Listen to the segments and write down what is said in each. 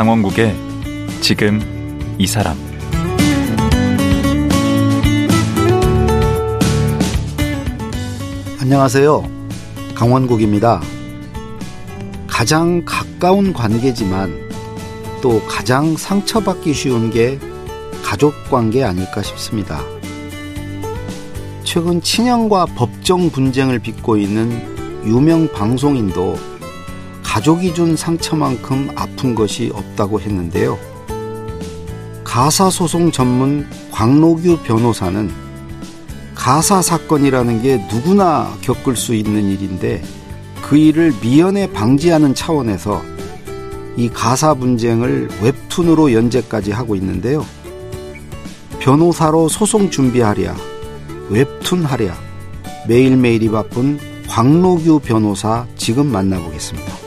강원국의 지금 이 사람 안녕하세요. 강원국입니다. 가장 가까운 관계지만 또 가장 상처받기 쉬운 게 가족 관계 아닐까 싶습니다. 최근 친형과 법정 분쟁을 빚고 있는 유명 방송인도 가족이 준 상처만큼 아픈 것이 없다고 했는데요. 가사소송 전문 광노규 변호사는 가사 사건이라는 게 누구나 겪을 수 있는 일인데 그 일을 미연에 방지하는 차원에서 이 가사 분쟁을 웹툰으로 연재까지 하고 있는데요. 변호사로 소송 준비하랴, 웹툰 하랴, 매일매일이 바쁜 광노규 변호사 지금 만나보겠습니다.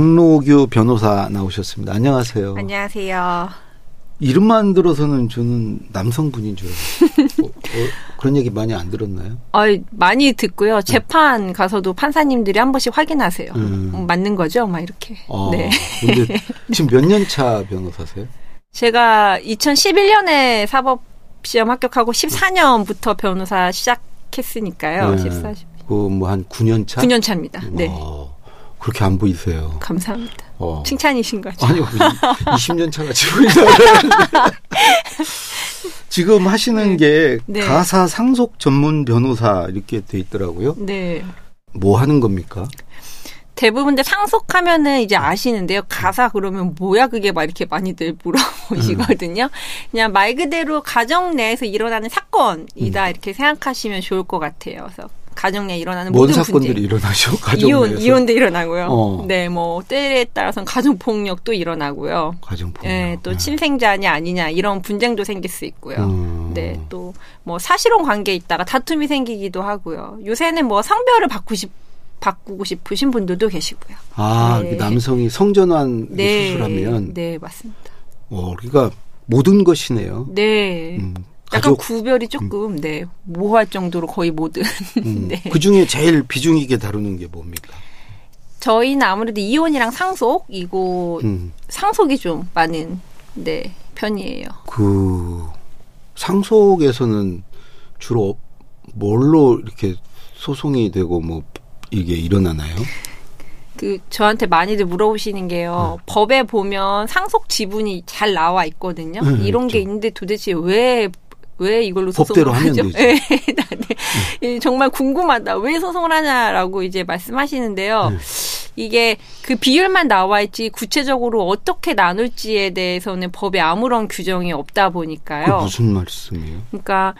광노규 변호사 나오셨습니다. 안녕하세요. 안녕하세요. 이름만 들어서는 저는 남성분인 줄 알아요. 어, 어, 그런 얘기 많이 안 들었나요? 아, 많이 듣고요. 재판 가서도 판사님들이 한 번씩 확인하세요. 음. 음, 맞는 거죠? 막 이렇게. 아, 네. 근데 지금 몇 년 차 변호사세요? 제가 2011년에 사법 시험 합격하고 14년부터 변호사 시작했으니까요. 네. 14, 그뭐 한 9년 차? 9년 차입니다. 네. 어, 그렇게 안 보이세요. 감사합니다. 어. 칭찬이신 거죠? 아니요, 20년 차가 지고 있어요. 지금 하시는 게 네. 가사 상속 전문 변호사 이렇게 돼 있더라고요. 네. 뭐 하는 겁니까? 대부분 데 상속하면은 이제 아시는데요. 가사 그러면 뭐야 그게 막 이렇게 많이들 물어보시거든요. 음. 그냥 말 그대로 가정 내에서 일어나는 사건이다 이렇게 생각하시면 좋을 것 같아요. 그래서 가정 내에 일어나는 뭔 모든 사건들이 분쟁. 일어나죠? 가정 이혼 내에서. 이혼도 일어나고요. 어. 네, 뭐 때에 따라서는 가정 폭력도 일어나고요. 가정 폭력. 예, 또 네. 친생자냐 아니냐 이런 분쟁도 생길 수 있고요. 음. 네, 또 뭐 사실혼 관계에 있다가 다툼이 생기기도 하고요. 요새는 뭐 성별을 바꾸 싶 바꾸고 싶으신 분들도 계시고요. 아, 네. 그 남성이 성전환 네, 수술하면 네 맞습니다. 어, 그러니까 모든 것이네요. 네, 음, 약간 가족 구별이 조금 네 모호할 정도로 거의 모든. 음, 네. 그 중에 제일 비중 있게 다루는 게 뭡니까? 저희는 아무래도 이혼이랑 상속이고 음, 상속이 좀 많은 네 편이에요. 그 상속에서는 주로 뭘로 이렇게 소송이 되고 뭐 이게 일어나나요? 그 저한테 많이들 물어보시는 게요. 법에 보면 상속 지분이 잘 나와 있거든요. 네, 이런 게 있죠. 있는데 도대체 왜 왜 이걸로 법대로 소송을 하면 하죠? 되죠. 네, 나- 네. 이 정말 궁금하다. 왜 소송을 하냐라고 이제 말씀하시는데요. 네. 이게 그 비율만 나와 있지 구체적으로 어떻게 나눌지에 대해서는 법에 아무런 규정이 없다 그 보니까요. 무슨 말씀이에요? 그러니까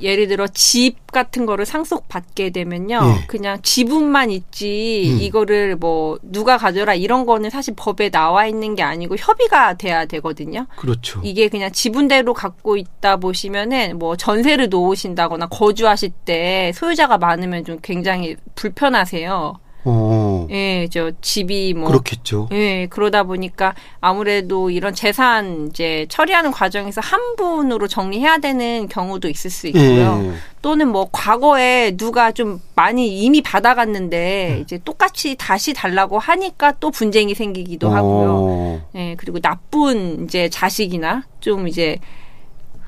예를 들어 집 같은 거를 상속 받게 되면요. 예. 그냥 지분만 있지 음. 이거를 뭐 누가 가져라 이런 거는 사실 법에 나와 있는 게 아니고 협의가 돼야 되거든요. 그렇죠. 이게 그냥 지분대로 갖고 있다 보시면은 뭐 전세를 놓으신다거나 거주하실 때 소유자가 많으면 좀 굉장히 불편하세요. 어, 예, 저 집이 뭐 그렇겠죠. 예, 그러다 보니까 아무래도 이런 재산 이제 처리하는 과정에서 한 분으로 정리해야 되는 경우도 있을 수 있고요. 예. 또는 뭐 과거에 누가 좀 많이 이미 네. 받아갔는데 이제 똑같이 다시 달라고 하니까 또 분쟁이 생기기도 하고요. 어, 예, 그리고 나쁜 이제 자식이나 좀 이제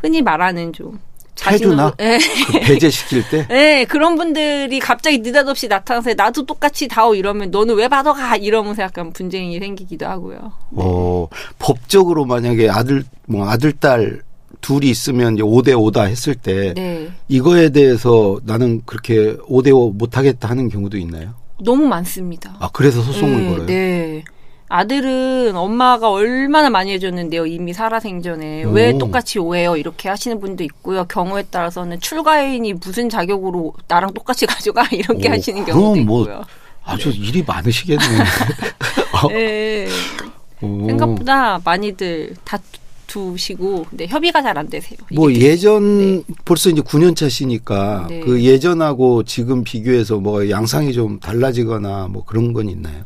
흔히 말하는 좀 해주나? 자신으로- 예. 그 배제시킬 때 네, 그런 분들이 갑자기 느닷없이 나타나서 나도 똑같이 다오 이러면 너는 왜 받아가 이러면서 약간 분쟁이 생기기도 하고요. 어, 법적으로 만약에 아들 뭐 아들 딸 둘이 있으면 이제 5대 5다 했을 때 네. 이거에 대해서 나는 그렇게 5대 5 못 하겠다 하는 경우도 있나요? 너무 많습니다. 아, 그래서 소송을 네, 걸어요. 네. 아들은 엄마가 얼마나 많이 해줬는데요. 이미 살아생전에. 오. 왜 똑같이 오해요? 이렇게 하시는 분도 있고요. 경우에 따라서는 출가인이 무슨 자격으로 나랑 똑같이 가져가? 이렇게 오, 하시는 경우도 뭐 있고요. 아주 일이 많으시겠네요. 어, 네. 오. 생각보다 많이들 다투시고, 네, 협의가 잘 안 되세요. 뭐 예전 벌써 이제 9년 차시니까 네. 그 예전하고 지금 비교해서 뭐 양상이 좀 달라지거나 뭐 그런 건 있나요?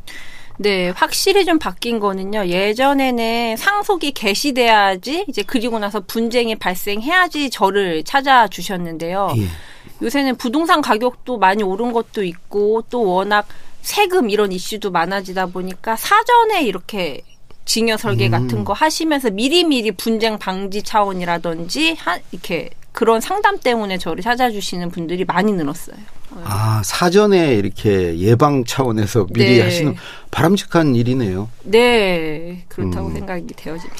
네, 확실히 좀 바뀐 거는요. 예전에는 상속이 개시돼야지 이제 그리고 나서 분쟁이 발생해야지 저를 찾아주셨는데요. 예. 요새는 부동산 가격도 많이 오른 것도 있고 또 워낙 세금 이런 이슈도 많아지다 보니까 사전에 이렇게 증여 설계 음. 같은 거 하시면서 미리미리 분쟁 방지 차원이라든지 한 이렇게 그런 상담 때문에 저를 찾아주시는 분들이 많이 늘었어요. 아, 사전에 이렇게 예방 차원에서 미리 네. 하시는 바람직한 일이네요. 네, 그렇다고 음. 생각이 되어집니다.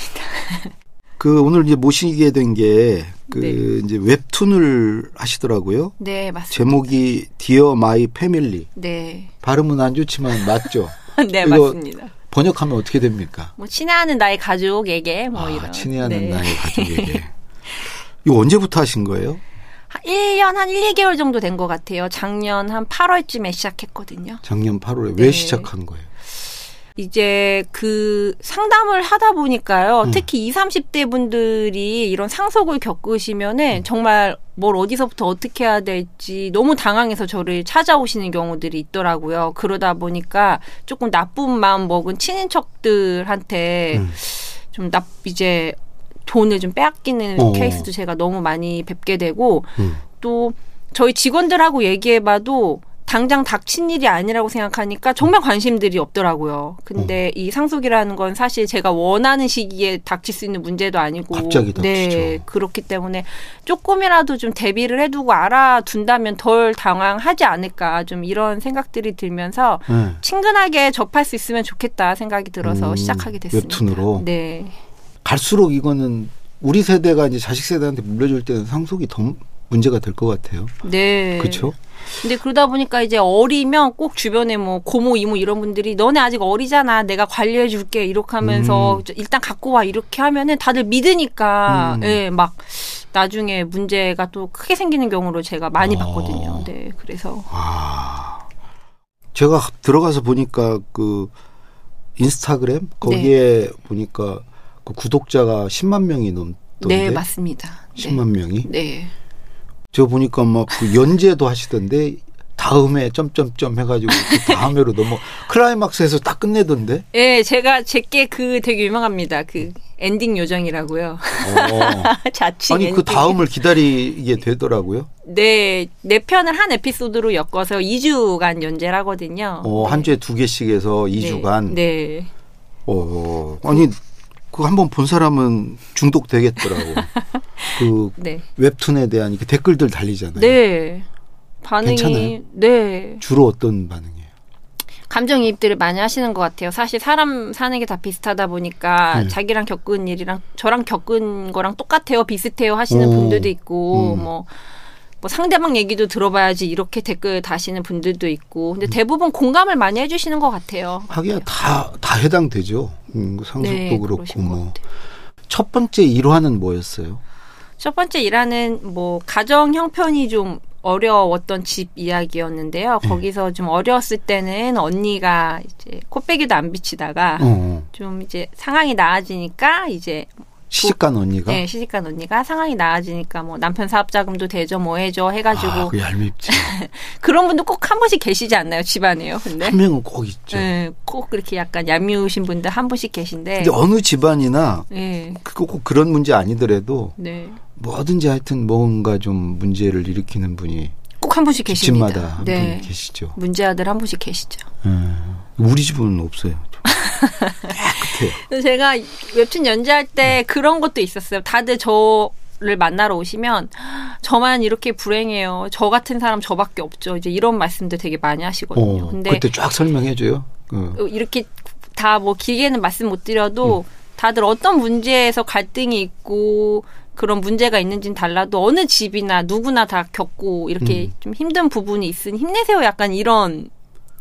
그 오늘 이제 모시게 된 게그 네. 이제 웹툰을 하시더라고요. 네, 맞습니다. 제목이 Dear My Family. 네, 발음은 안 좋지만 맞죠? 네 맞습니다. 번역하면 어떻게 됩니까? 뭐 친애하는 나의 가족에게 뭐 아, 이런. 친애하는 네. 나의 가족에게. 이거 언제부터 하신 거예요? 한 1년 한 1, 2개월 정도 된 것 같아요. 작년 한 8월쯤에 시작했거든요. 작년 8월에 네. 왜 시작한 거예요? 이제 그 상담을 하다 보니까요. 음. 특히 20, 30대 분들이 이런 상속을 겪으시면은 정말 뭘 어디서부터 어떻게 해야 될지 너무 당황해서 저를 찾아오시는 경우들이 있더라고요. 그러다 보니까 조금 나쁜 마음 먹은 친인척들한테 음. 좀 납, 이제 돈을 좀 빼앗기는 어. 케이스도 제가 너무 많이 뵙게 되고 음. 또 저희 직원들하고 얘기해봐도 당장 닥친 일이 아니라고 생각하니까 정말 관심들이 없더라고요. 근데 이 상속이라는 건 사실 제가 원하는 시기에 닥칠 수 있는 문제도 아니고 갑자기 닥치죠. 네, 그렇기 때문에 조금이라도 좀 대비를 해두고 알아둔다면 덜 당황하지 않을까 좀 이런 생각들이 들면서 네. 친근하게 접할 수 있으면 좋겠다 생각이 들어서 음, 시작하게 됐습니다. 웹툰으로? 네. 갈수록 이거는 우리 세대가 이제 자식 세대한테 물려줄 때는 상속이 더 문제가 될 것 같아요. 네. 그렇죠? 근데 그러다 보니까 이제 어리면 꼭 주변에 뭐 고모 이모 이런 분들이 너네 아직 어리잖아 내가 관리해 줄게 이렇게 하면서 음. 일단 갖고 와 이렇게 하면은 다들 믿으니까 음. 예, 막 나중에 문제가 또 크게 생기는 경우로 제가 많이 어. 봤거든요. 네. 그래서 아, 제가 들어가서 보니까 그 인스타그램 거기에 보니까 그 구독자가 10만 명이 넘던데. 네, 맞습니다. 네. 10만 명이. 네. 저 보니까 막그 연재도 하시던데 다음에 점점점 해가지고 그 다음에로 넘어 클라이막스에서 딱 끝내던데. 예, 제가 제게 그 되게 유명합니다. 그 엔딩 요정이라고요. 어. 자칭 아니 그 엔딩. 다음을 기다리게 되더라고요. 네, 네 편을 한 에피소드로 엮어서 2주간 연재를 하거든요. 어, 한 주에 두 개씩 해서 네. 2주간. 네. 어, 아니 그거 한번 본 사람은 중독되겠더라고. 그 네. 웹툰에 대한 이렇게 댓글들 달리잖아요. 네. 반응이 괜찮아요? 네. 주로 어떤 반응이에요? 감정이입들을 많이 하시는 것 같아요. 사실 사람 사는 게 다 비슷하다 보니까 네. 자기랑 겪은 일이랑 저랑 겪은 거랑 똑같아요, 비슷해요 하시는 오. 분들도 있고 음. 뭐. 뭐 상대방 얘기도 들어봐야지 이렇게 댓글 다시는 분들도 있고 음. 근데 대부분 공감을 많이 해주시는 것 같아요. 하기야 다, 다 해당되죠. 음, 상속도 네, 그렇고 뭐. 첫 번째 일화는 뭐였어요? 첫 번째 일하는 뭐 가정 형편이 좀 어려웠던 집 이야기였는데요. 네. 거기서 좀 어려웠을 때는 언니가 이제 코빼기도 안 비치다가 어, 좀 이제 상황이 나아지니까 이제 시집간 언니가? 네, 시집간 언니가 상황이 나아지니까 뭐 남편 사업 자금도 대줘 뭐 해줘 해가지고 아, 그 얄밉지. 그런 분도 꼭 한 분씩 계시지 않나요 집안에요? 근데 한 명은 꼭 있죠. 네, 꼭 그렇게 약간 얄미우신 분들 한 분씩 계신데 근데 어느 집안이나 네, 그- 꼭 그런 문제 아니더라도 네, 뭐든지 하여튼 뭔가 좀 문제를 일으키는 분이 꼭 한 분씩 계십니다. 집집마다 한 네, 분이 계시죠. 문제 아들 한 분씩 계시죠. 음, 우리 집은 없어요. 깨끗해요. 제가 웹툰 연재할 때 그런 것도 있었어요. 다들 저를 만나러 오시면 저만 이렇게 불행해요. 저 같은 사람 저밖에 없죠. 이제 이런 말씀들 되게 많이 하시거든요. 어, 근데 그때 쫙 설명해줘요. 그, 이렇게 다 뭐 길게는 말씀 못 드려도 다들 어떤 문제에서 갈등이 있고 그런 문제가 있는지는 달라도 어느 집이나 누구나 다 겪고 이렇게 음. 좀 힘든 부분이 있으니 힘내세요. 약간 이런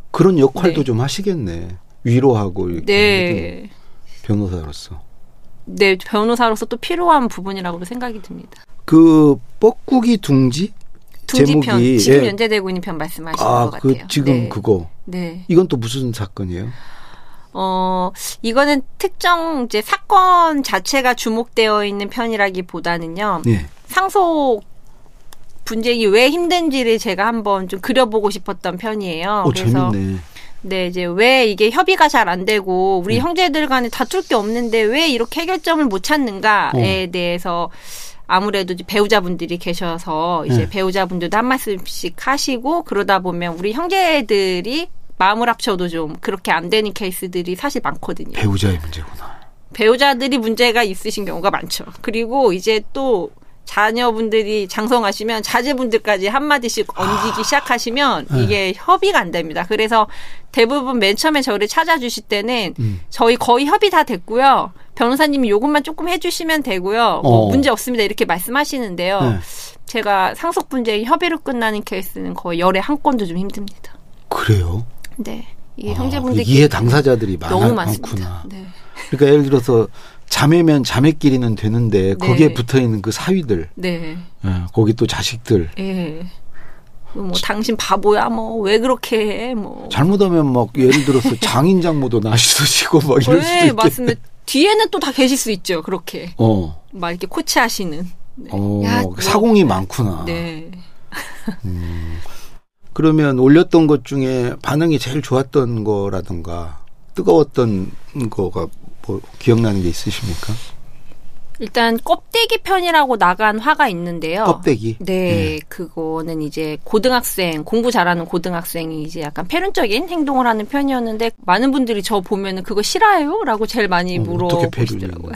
그런 역할도 네. 좀 하시겠네. 위로하고 이렇게 네. 변호사로서. 네, 변호사로서 또 필요한 부분이라고도 생각이 듭니다. 그 뻐꾸기 둥지 둥지편 제목이, 지금 예. 연재되고 있는 편 말씀하시는 아, 것 그 같아요. 지금 네. 그거 네. 이건 또 무슨 사건이에요? 어, 이거는 특정 이제 사건 자체가 주목되어 있는 편이라기보다는요. 예. 상속 분쟁이 왜 힘든지를 제가 한번 좀 그려보고 싶었던 편이에요. 오 그래서 재밌네. 네, 이제 왜 이게 협의가 잘 안 되고 우리 음. 형제들 간에 다툴 게 없는데 왜 이렇게 해결점을 못 찾는가에 어. 대해서 아무래도 배우자분들이 계셔서 이제 네. 배우자분들도 한 말씀씩 하시고 그러다 보면 우리 형제들이 마음을 합쳐도 좀 그렇게 안 되는 케이스들이 사실 많거든요. 배우자의 문제구나. 배우자들이 문제가 있으신 경우가 많죠. 그리고 이제 또 자녀분들이 장성하시면 자제분들까지 한마디씩 얹기 시작하시면 네. 이게 협의가 안 됩니다. 그래서 대부분 맨 처음에 저를 찾아주실 때는 음. 저희 거의 협의 다 됐고요. 변호사님이 요것만 조금 해주시면 되고요. 뭐 어. 문제 없습니다. 이렇게 말씀하시는데요. 네. 제가 상속 분쟁이 협의로 끝나는 케이스는 거의 열에 한 건도 좀 힘듭니다. 그래요? 네. 이게 아, 형제분들끼리 이해 당사자들이 많아, 너무 많습니다. 많구나. 네. 그러니까 예를 들어서 자매면 자매끼리는 되는데 거기에 네. 붙어 있는 그 사위들, 네. 예, 거기 또 자식들 예. 뭐 당신 바보야 뭐 왜 그렇게 해 뭐. 잘못하면 막 예를 들어서 장인 장모도 나시도시고 막 이럴 수도 네 있겠네. 맞습니다. 뒤에는 또 다 계실 수 있죠 그렇게 어, 막 이렇게 코치하시는. 네. 어, 야, 뭐. 사공이 많구나. 네. 그러면 올렸던 것 중에 반응이 제일 좋았던 거라든가 뜨거웠던 거가 뭐 기억나는 게 있으십니까? 일단 껍데기 편이라고 나간 화가 있는데요. 껍데기. 네, 그거는 이제 고등학생 공부 잘하는 고등학생이 이제 약간 패륜적인 행동을 하는 편이었는데 많은 분들이 저 보면은 그거 싫어요?라고 제일 많이 어, 어떻게 물어보시더라고요.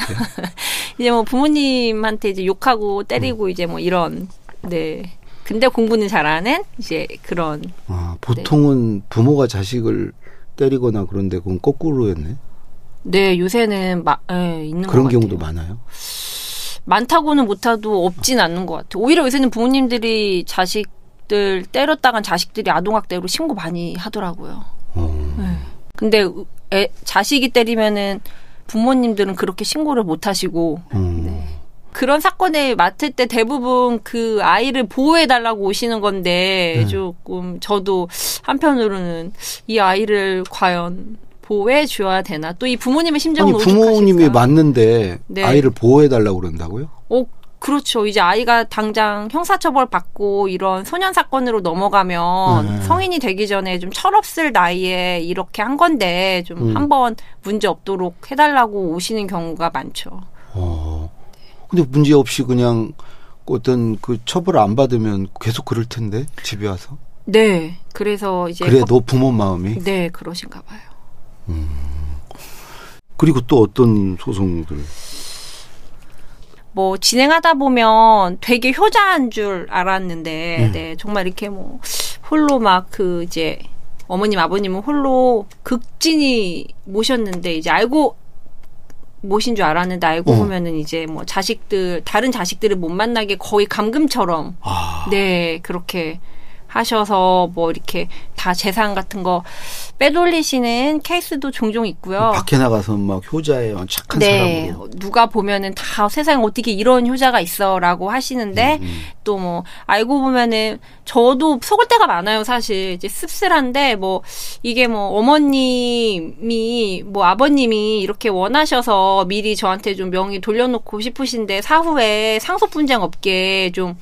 이제 뭐 부모님한테 이제 욕하고 음. 때리고 이제 뭐 이런 네. 근데 공부는 잘하는 이제 그런 아, 보통은 부모가 자식을 때리거나 그런데 그건 거꾸로였네. 네 요새는 마, 예, 있는 그런 것 경우도. 많아요. 많다고는 못해도 없진 않는 것 같아요. 오히려 요새는 부모님들이 자식들 때렸다간 자식들이 아동학대로 신고 많이 하더라고요. 어. 근데 애, 자식이 때리면은 부모님들은 그렇게 신고를 못 하시고 음. 네. 그런 사건을 맡을 때 대부분 그 아이를 보호해 달라고 오시는 건데 네. 조금 저도 한편으로는 이 아이를 과연 보호해 줘야 되나 또 이 부모님의 심정은 아니 부모님이 오죽하실까? 맞는데 네. 아이를 보호해 달라고 그런다고요? 어, 그렇죠. 이제 아이가 당장 형사처벌 받고 이런 소년 사건으로 넘어가면 네. 성인이 되기 전에 좀 철없을 나이에 이렇게 한 건데 좀 음. 한번 문제 없도록 해달라고 오시는 경우가 많죠. 어. 근데 문제 없이 그냥 어떤 그 처벌을 안 받으면 계속 그럴 텐데 집에 와서. 네. 그래서 이제 그래도 부모 마음이. 거- 네 그러신가 봐요. 그리고 또 어떤 소송들. 뭐 진행하다 보면 되게 효자한 줄 알았는데 음. 네 정말 이렇게 뭐 홀로 막 그 이제 어머님 아버님은 홀로 극진히 모셨는데 이제 알고 모신 줄 알았는데 알고 어. 보면은 이제 뭐 자식들 다른 자식들을 못 만나게 거의 감금처럼 아. 네 그렇게 하셔서 뭐 이렇게 다 재산 같은 거 빼돌리시는 케이스도 종종 있고요. 밖에 나가서 막 효자의 착한 네, 사람으로. 누가 보면은 다 세상에 어떻게 이런 효자가 있어라고 하시는데 음. 또뭐 알고 보면은 저도 속을 때가 많아요 사실 이제 씁쓸한데 뭐 이게 뭐 어머님이 뭐 아버님이 이렇게 원하셔서 미리 저한테 좀 명의 돌려놓고 싶으신데 사후에 상속 분쟁 없게 좀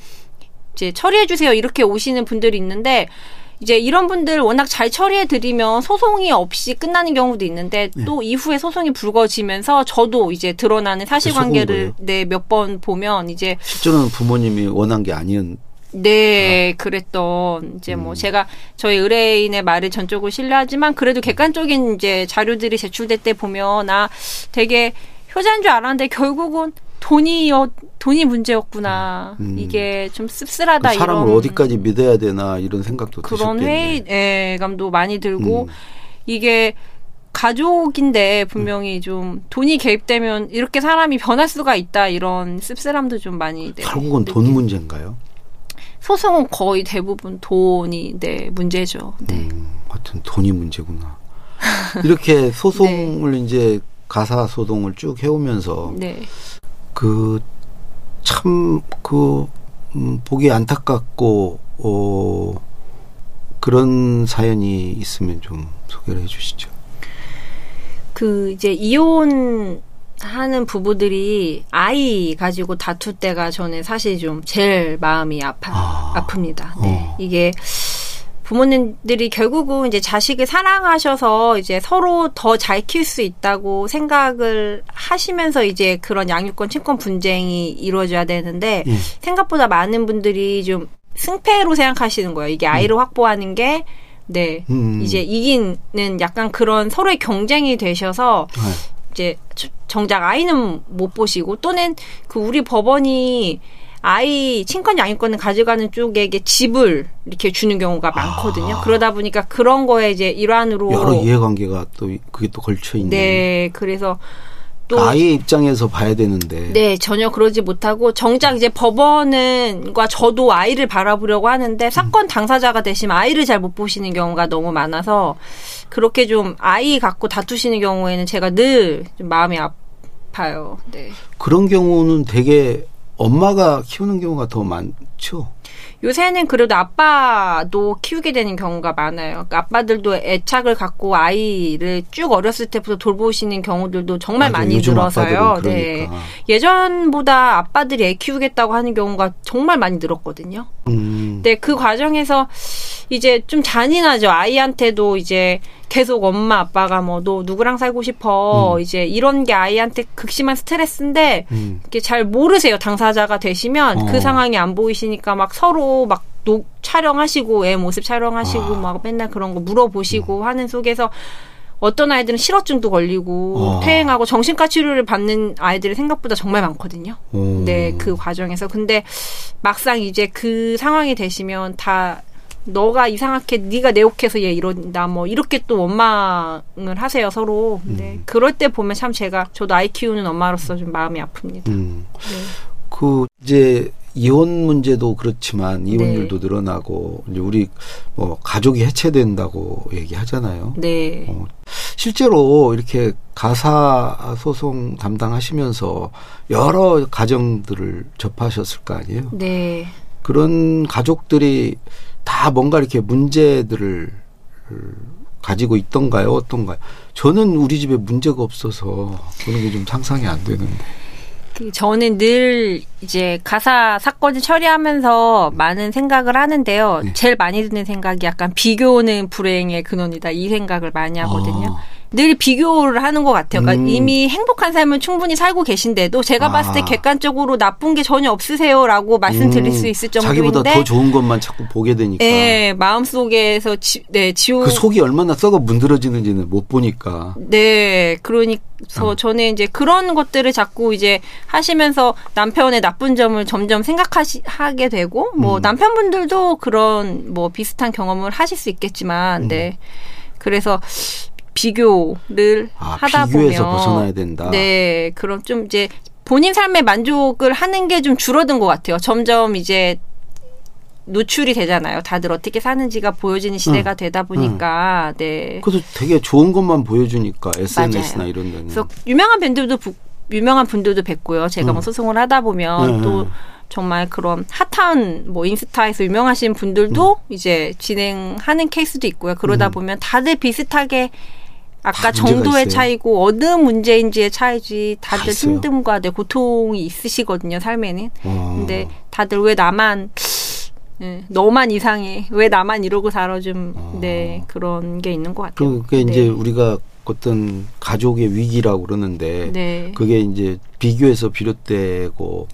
이제 처리해 주세요 이렇게 오시는 분들이 있는데 이제 이런 분들 워낙 잘 처리해 드리면 소송이 없이 끝나는 경우도 있는데 네. 또 이후에 소송이 불거지면서 저도 이제 드러나는 사실관계를? 네 몇 번 보면 이제 실제로는 부모님이 원한 게 아니었. 네, 그랬던 이제 뭐 음. 제가 저희 의뢰인의 말을 전적으로 신뢰하지만 그래도 객관적인 이제 자료들이 제출될 때 보면 아 되게 효자인 줄 알았는데 결국은 돈이요 돈이 문제였구나 음. 이게 좀 씁쓸하다 그 사람을 이런 어디까지 믿어야 되나 이런 생각도 그런. 회의감도 많이 들고 음. 이게 가족인데 분명히 좀 돈이 개입되면 이렇게 사람이 변할 수가 있다 이런 씁쓸함도 좀 많이 네, 결국은 돈. 문제인가요? 소송은 거의 대부분 돈이 네 문제죠. 네. 음, 하여튼 돈이 문제구나. 이렇게 소송을 이제 가사 소송을 쭉 해오면서 네. 그 참 그 음, 보기 안타깝고 어 그런 사연이 있으면 좀 소개를 해 주시죠. 그 이제 이혼 하는 부부들이 아이 가지고 다툴 때가 저는 사실 좀 제일 마음이 아파 아. 아픕니다. 네. 어. 이게 부모님들이 결국은 이제 자식을 사랑하셔서 이제 서로 더 잘 키울 수 있다고 생각을 하시면서 이제 그런 양육권 친권 분쟁이 이루어져야 되는데 예. 생각보다 많은 분들이 좀 승패로 생각하시는 거예요. 이게 아이를 확보하는 게 네. 음. 이제 이기는 약간 그런 서로의 경쟁이 되셔서 네. 이제 저- 정작 아이는 못 보시고 또는 그 우리 법원이 아이 친권 양육권을 가져가는 쪽에게 집을 이렇게 주는 경우가 많거든요. 그러다 보니까 그런 거에 이제 일환으로 아. 여러 이해관계가 또 그게 또 걸쳐 있네. 네 그래서 또 아이의 입장에서 봐야 되는데. 네, 전혀 그러지 못하고 정작 이제 법원은과 저도 아이를 바라보려고 하는데 사건 당사자가 되시면 아이를 잘 못 보시는 경우가 너무 많아서 그렇게 좀 아이 갖고 다투시는 경우에는 제가 늘 좀 마음이 아파요. 네. 그런 경우는 되게 엄마가 키우는 경우가 더 많죠. 요새는 그래도 아빠도 키우게 되는 경우가 많아요. 그러니까 아빠들도 애착을 갖고 아이를 쭉 어렸을 때부터 돌보시는 경우들도 정말 맞아요. 많이 늘어서요. 네. 그러니까. 예전보다 아빠들이 애 키우겠다고 하는 경우가 정말 많이 늘었거든요. 음. 네, 그 과정에서 이제 좀 잔인하죠. 아이한테도 이제 계속 엄마 아빠가 뭐 너 누구랑 살고 싶어 이제 이런 게 아이한테 극심한 스트레스인데 음. 이게 잘 모르세요. 당사자가 되시면 어. 그 상황이 안 보이시니까 막 서로 막 녹, 촬영하시고 애 모습 촬영하시고 아. 막 맨날 그런 거 물어보시고 하는 속에서 어떤 아이들은 실어증도 걸리고 어. 퇴행하고 정신과 치료를 받는 아이들이 생각보다 정말 많거든요. 오. 네, 그 과정에서. 근데 막상 이제 그 상황이 되시면 다 너가 이상하게 네가 내 욕해서 얘 이런다 뭐 이렇게 또 원망을 하세요 서로. 네. 음. 그럴 때 보면 참 제가 저도 아이 키우는 엄마로서 좀 마음이 아픕니다. 음. 네. 그 이제 이혼 문제도 그렇지만 이혼율도 네. 늘어나고 이제 우리 뭐 가족이 해체된다고 얘기하잖아요. 네. 어, 실제로 이렇게 가사 소송 담당하시면서 여러 가정들을 접하셨을 거 아니에요. 네. 그런 가족들이 다 뭔가 이렇게 문제들을 가지고 있던가요? 어떤가요? 저는 우리 집에 문제가 없어서 그런 게 좀 상상이 안 되는데. 그 저는 늘 이제 가사 사건을 처리하면서 많은 생각을 하는데요. 네. 제일 많이 드는 생각이 약간 비교는 불행의 근원이다 이 생각을 많이 하거든요. 아. 늘 비교를 하는 것 같아요. 그러니까 음. 이미 행복한 삶을 충분히 살고 계신데도 제가 아. 봤을 때 객관적으로 나쁜 게 전혀 없으세요라고 말씀드릴 음, 수 있을 자기보다 정도인데, 더 좋은 것만 자꾸 보게 되니까. 예, 마음 속에서 지, 네 지옥 그 속이 얼마나 썩어 문드러지는지는 못 보니까. 네, 그러니까 어. 저는 이제 그런 것들을 자꾸 이제 하시면서 남편의 나쁜 점을 점점 생각하게 되고 뭐 음. 남편분들도 그런 뭐 비슷한 경험을 하실 수 있겠지만 음. 네. 그래서 비교를 아, 하다 비교에서 보면 벗어나야 된다. 네, 그럼 좀 이제 본인 삶의 만족을 하는 게 좀 줄어든 것 같아요. 점점 이제 노출이 되잖아요. 다들 어떻게 사는지가 보여지는 시대가 되다 보니까 네. 그래서 되게 좋은 것만 보여주니까 SNS나 맞아요. 이런 데는. 그래서 유명한 밴드도 부- 유명한 분들도 뵀고요. 제가 뭐 음. 소송을 하다 보면 네, 또 네. 정말 그런 핫한 뭐 인스타에서 유명하신 분들도 음. 이제 진행하는 케이스도 있고요. 그러다 보면 다들 비슷하게 아까 다 문제가 정도의 있어요. 차이고 어느 문제인지의 차이지 다 다들 있어요. 힘듦과 내 고통이 있으시거든요 삶에는. 어. 근데 다들 왜 나만 예, 너만 이상해 왜 나만 이러고 살아 좀 어. 네 그런 게 있는 것 같아요. 그게 이제 네. 우리가 어떤 가족의 위기라고 그러는데 네. 그게 이제 비교에서 비롯되고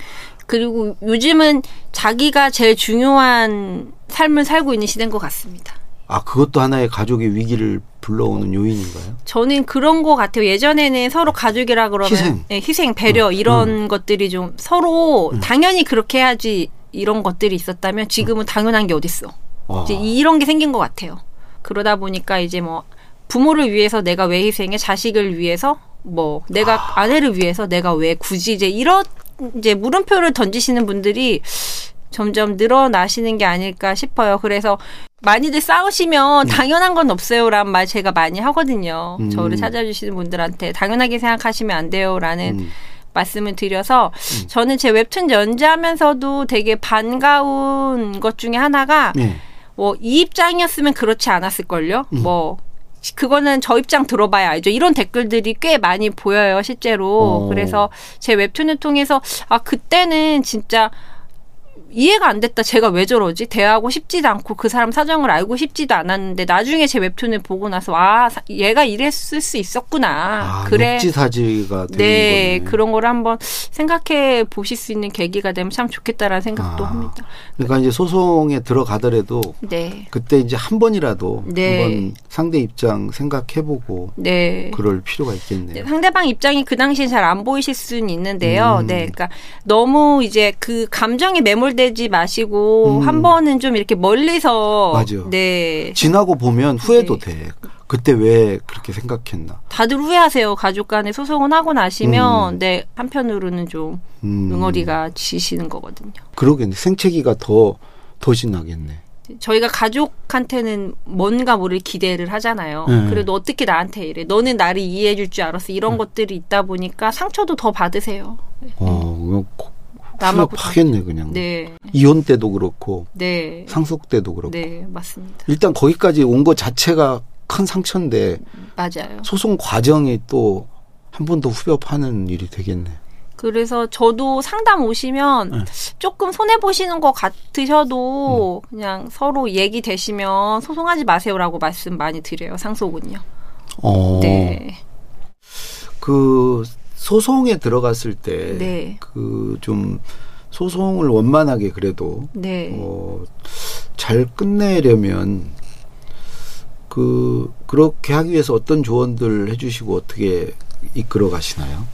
그리고 요즘은 자기가 제일 중요한 삶을 살고 있는 시대인 것 같습니다. 아 그것도 하나의 가족의 위기를 불러오는 요인인가요? 저는 그런 것 같아요. 예전에는 서로 가족이라 그러면 희생. 네, 희생, 배려 음, 이런 것들이 좀 서로 당연히 그렇게 해야지 이런 것들이 있었다면 지금은 당연한 게 어딨어. 와. 이제 이런 게 생긴 것 같아요. 그러다 보니까 이제 뭐 부모를 위해서 내가 왜 희생해 자식을 위해서 뭐 내가 아내를 위해서 내가 왜 굳이 이제 이런 이제 물음표를 던지시는 분들이 점점 늘어나시는 게 아닐까 싶어요. 그래서 많이들 싸우시면 당연한 건 없어요라는 말 제가 많이 하거든요. 음. 저를 찾아주시는 분들한테 당연하게 생각하시면 안 돼요라는 음. 말씀을 드려서 저는 제 웹툰 연재하면서도 되게 반가운 것 중에 하나가 네. 뭐이 입장이었으면 그렇지 않았을걸요. 뭐 그거는 저 입장 들어봐야 알죠. 이런 댓글들이 꽤 많이 보여요, 실제로. 어. 그래서 제 웹툰을 통해서 아 그때는 진짜 이해가 안 됐다. 제가 왜 저러지? 대하고 싶지도 않고 그 사람 사정을 알고 싶지도 않았는데 나중에 제 웹툰을 보고 나서 아 사- 얘가 이랬을 수 있었구나. 아, 그래. 역지사지가 되는 네, 거네. 그런 걸 한번 생각해 보실 수 있는 계기가 되면 참 좋겠다라는 생각도 아. 합니다. 그러니까 이제 소송에 들어가더라도 네. 그때 이제 한 번이라도 네. 한번 상대 입장 생각해보고 네. 그럴 필요가 있겠네요. 네, 상대방 입장이 그 당시에 잘 안 보이실 수는 있는데요. 음. 네, 그러니까 너무 이제 그 감정에 매몰 되지 마시고 음. 한 번은 좀 이렇게 멀리서 맞아. 네. 지나고 보면 후회도 네. 돼. 그때 왜 그렇게 생각했나. 다들 후회하세요. 가족 간에 소송은 하고 나시면 음. 네, 한편으로는 좀 음. 응어리가 지시는 거거든요. 그러겠네. 생채기가 더, 더 신나겠네. 저희가 가족한테는 뭔가 모를 기대를 하잖아요. 네. 그래도 어떻게 나한테 이래? 너는 나를 이해해 줄 줄 알았어. 이런 네. 것들이 있다 보니까 상처도 더 받으세요. 어, 남하고 후회하겠네, 그냥. 네. 이혼 때도 그렇고, 네. 상속 때도 그렇고. 네, 맞습니다. 일단 거기까지 온것 자체가 큰 상처인데, 맞아요. 소송 과정이 또 한 번 더 후벼 파는 일이 되겠네. 그래서 저도 상담 오시면 네. 조금 손해 보시는 것 같으셔도 음. 그냥 서로 얘기 되시면 소송하지 마세요라고 말씀 많이 드려요. 상속은요. 어, 네. 그, 소송에 들어갔을 때, 네. 그, 좀, 소송을 원만하게 그래도, 네. 어, 잘 끝내려면, 그, 그렇게 하기 위해서 어떤 조언들 해주시고 어떻게 이끌어 가시나요?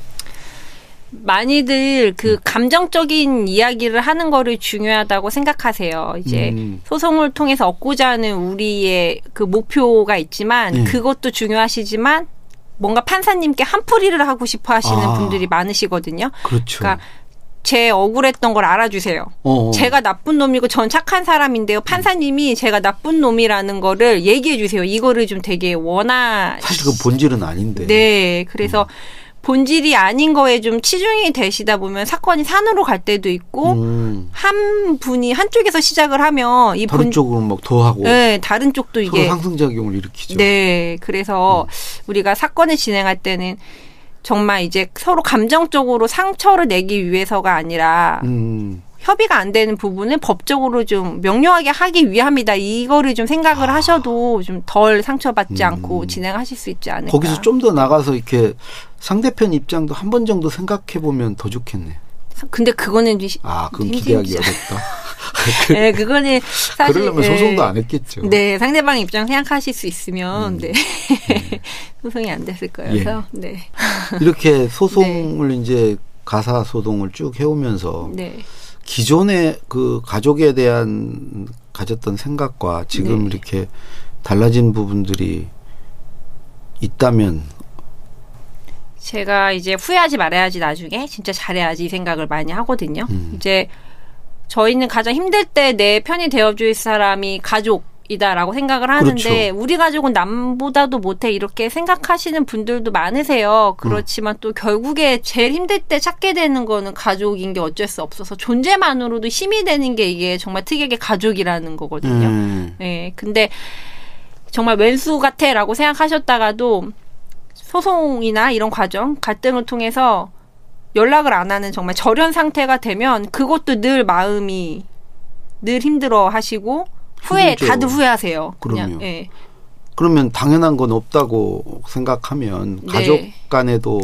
많이들 그 감정적인 이야기를 하는 거를 중요하다고 생각하세요. 이제 음. 소송을 통해서 얻고자 하는 우리의 그 목표가 있지만 네. 그것도 중요하시지만 뭔가 판사님께 한풀이를 하고 싶어 하시는 아. 분들이 많으시거든요. 그렇죠. 그러니까 제 억울했던 걸 알아주세요. 어, 어. 제가 나쁜 놈이고 전 착한 사람인데요. 판사님이 제가 나쁜 놈이라는 거를 얘기해 주세요. 이거를 좀 되게 원하. 사실 그 본질은 아닌데. 네, 그래서 본질이 아닌 거에 좀 치중이 되시다 보면 사건이 산으로 갈 때도 있고 음, 한 분이 한쪽에서 시작을 하면 이 다른 본, 쪽으로 막 더 하고 네, 다른 쪽도 이게 상승작용을 일으키죠. 네, 그래서 음. 우리가 사건을 진행할 때는 정말 이제 서로 감정적으로 상처를 내기 위해서가 아니라 음, 협의가 안 되는 부분을 법적으로 좀 명료하게 하기 위함이다. 이거를 좀 생각을 하셔도 좀 덜 상처받지 음. 않고 진행하실 수 있지 않을까. 거기서 좀 더 나가서 이렇게 상대편 입장도 한 번 정도 생각해 보면 더 좋겠네. 근데 그거는 좀 시- 아, 그건. 기대하기 어렵다. 네, 그거는 사실 그러려면 예. 소송도 안 했겠죠. 네, 상대방 입장 생각하실 수 있으면 음. 네. 소송이 안 됐을 거예요. 예. 네. 이렇게 소송을 이제 가사 소송을 쭉 해오면서 네. 기존의 그 가족에 대한 가졌던 생각과 지금 네. 이렇게 달라진 부분들이 있다면 제가 이제 후회하지 말아야지 나중에 진짜 잘해야지 이 생각을 많이 하거든요. 음. 이제 저희는 가장 힘들 때 내 편이 되어줄 사람이 가족이다라고 생각을 하는데 그렇죠. 우리 가족은 남보다도 못해 이렇게 생각하시는 분들도 많으세요. 그렇지만 또 결국에 제일 힘들 때 찾게 되는 거는 가족인 게 어쩔 수 없어서 존재만으로도 힘이 되는 게 이게 정말 특이하게 가족이라는 거거든요. 음, 예, 근데 정말 왼수 같아라고 생각하셨다가도 소송이나 이런 과정, 갈등을 통해서 연락을 안 하는 정말 절연 상태가 되면 그것도 늘 마음이 늘 힘들어 하시고 후회, 힘들죠. 다들 후회하세요. 그럼요. 예. 그러면 당연한 건 없다고 생각하면 네. 가족 간에도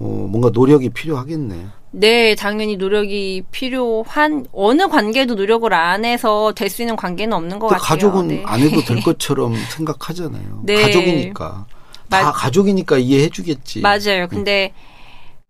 어, 뭔가 노력이 필요하겠네. 네, 당연히 노력이 필요한 어느 관계도 노력을 안 해서 될 수 있는 관계는 없는 것또 같아요. 가족은 네. 안 해도 될 것처럼 생각하잖아요. 네. 가족이니까 다 맞- 가족이니까 이해해 주겠지. 맞아요. 근데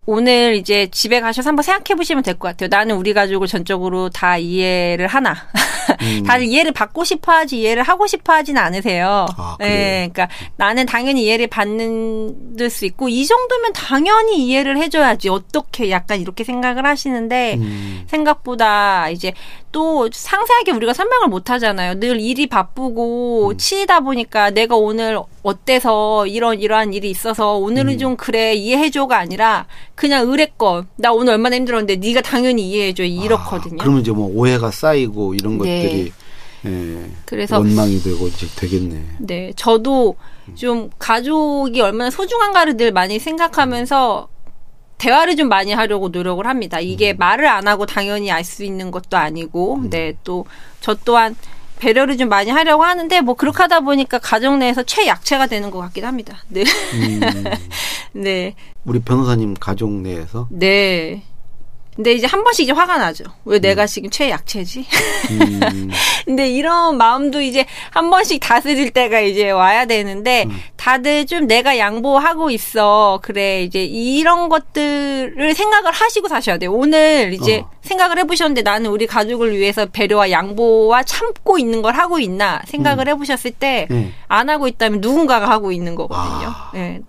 오늘 이제 집에 가셔서 한번 생각해 보시면 될 것 같아요. 나는 우리 가족을 전적으로 다 이해를 하나. 음. 다들 이해를 받고 싶어 하지 이해를 하고 싶어 하진 않으세요. 아, 그래요? 예, 그러니까 나는 당연히 이해를 받는 수 있고 이 정도면 당연히 이해를 해줘야지 어떻게 약간 이렇게 생각을 하시는데 음. 생각보다 이제 또 상세하게 우리가 설명을 못 하잖아요. 늘 일이 바쁘고 음. 치이다 보니까 내가 오늘 어때서 이런 이러한 일이 있어서 오늘은 음. 좀 그래 이해해줘가 아니라 그냥 의뢰건 나 오늘 얼마나 힘들었는데 네가 당연히 이해해줘 이렇거든요. 아, 그러면 이제 뭐 오해가 쌓이고 이런 네. 것들이 예, 그래서 원망이 되고 이제 되겠네. 네, 저도 좀 가족이 얼마나 소중한가를 늘 많이 생각하면서 대화를 좀 많이 하려고 노력을 합니다. 이게 음. 말을 안 하고 당연히 알 수 있는 것도 아니고, 음. 네, 또 저 또한 배려를 좀 많이 하려고 하는데, 뭐 그렇게 하다 보니까 가정 내에서 최약체가 되는 것 같긴 합니다. 네. 음, 네. 우리 변호사님 가족 내에서 네. 근데 이제 한 번씩 이제 화가 나죠. 왜 내가 지금 최약체지? 음, 근데 이런 마음도 이제 한 번씩 다스릴 때가 이제 와야 되는데 다들 좀 내가 양보하고 있어. 그래 이제 이런 것들을 생각을 하시고 사셔야 돼요. 오늘 이제 어. 생각을 해보셨는데 나는 우리 가족을 위해서 배려와 양보와 참고 있는 걸 하고 있나 생각을 해보셨을 때안 네. 하고 있다면 누군가가 하고 있는 거거든요. 아. 예.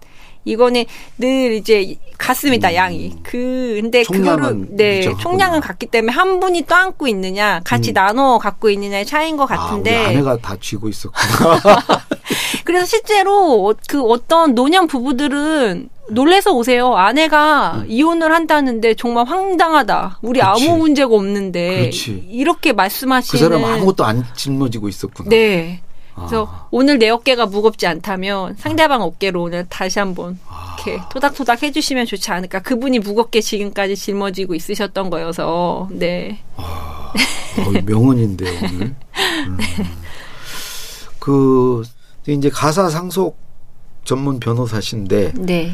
이거는 늘 이제 같습니다 양이 그 근데 음. 그거를 네 일정하구나. 총량은 같기 때문에 한 분이 또 안고 있느냐 같이 나눠 갖고 있느냐의 차이인 것 아, 같은데 아내가 다 쥐고 있었구나. 그래서 실제로 어- 그 어떤 노년 부부들은 놀래서 오세요. 아내가 이혼을 한다는데 정말 황당하다. 우리 음. 그렇지. 아무 문제가 없는데 그렇지. 이렇게 그 말씀하시는 사람 아무것도 안 짊어지고 있었구나. 네. 그래서 아. 오늘 내 어깨가 무겁지 않다면 상대방 어깨로 오늘 다시 한번 아. 이렇게 토닥토닥 해주시면 좋지 않을까. 그분이 무겁게 지금까지 짊어지고 있으셨던 거여서 네. 어, 명언인데요, 오늘. 음. 그, 이제 가사 상속 전문 변호사신데, 네.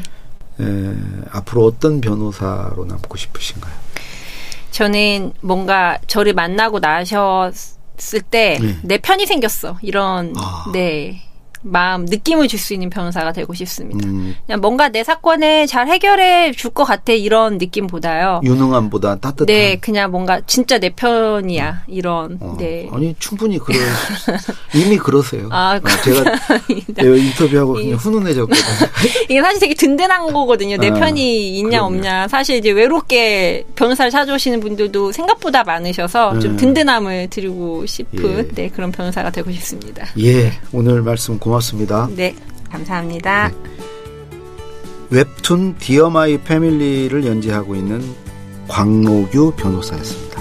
에, 앞으로 어떤 변호사로 남고 싶으신가요? 저는 뭔가 저를 만나고 나셨 을때 네. 내 편이 생겼어. 이런 아. 네. 마음 느낌을 줄 수 있는 변호사가 되고 싶습니다. 음, 그냥 뭔가 내 사건을 잘 해결해 줄 것 같아 이런 느낌보다요. 유능함보다 따뜻한. 네, 그냥 뭔가 진짜 내 편이야 이런. 어, 네. 아니 충분히 그러 이미 그러세요. 아, 어, 제가 인터뷰하고 그냥 훈훈해졌거든요. 이게 사실 되게 든든한 거거든요. 내 아, 편이 있냐 그럼요. 없냐. 사실 이제 외롭게 변호사를 찾아오시는 분들도 생각보다 많으셔서 좀 음. 든든함을 드리고 싶은 예. 네, 그런 변호사가 되고 싶습니다. 예, 오늘 말씀 고맙습니다. 네, 감사합니다. 웹툰 Dear My Family를 연재하고 있는 광노규 변호사였습니다.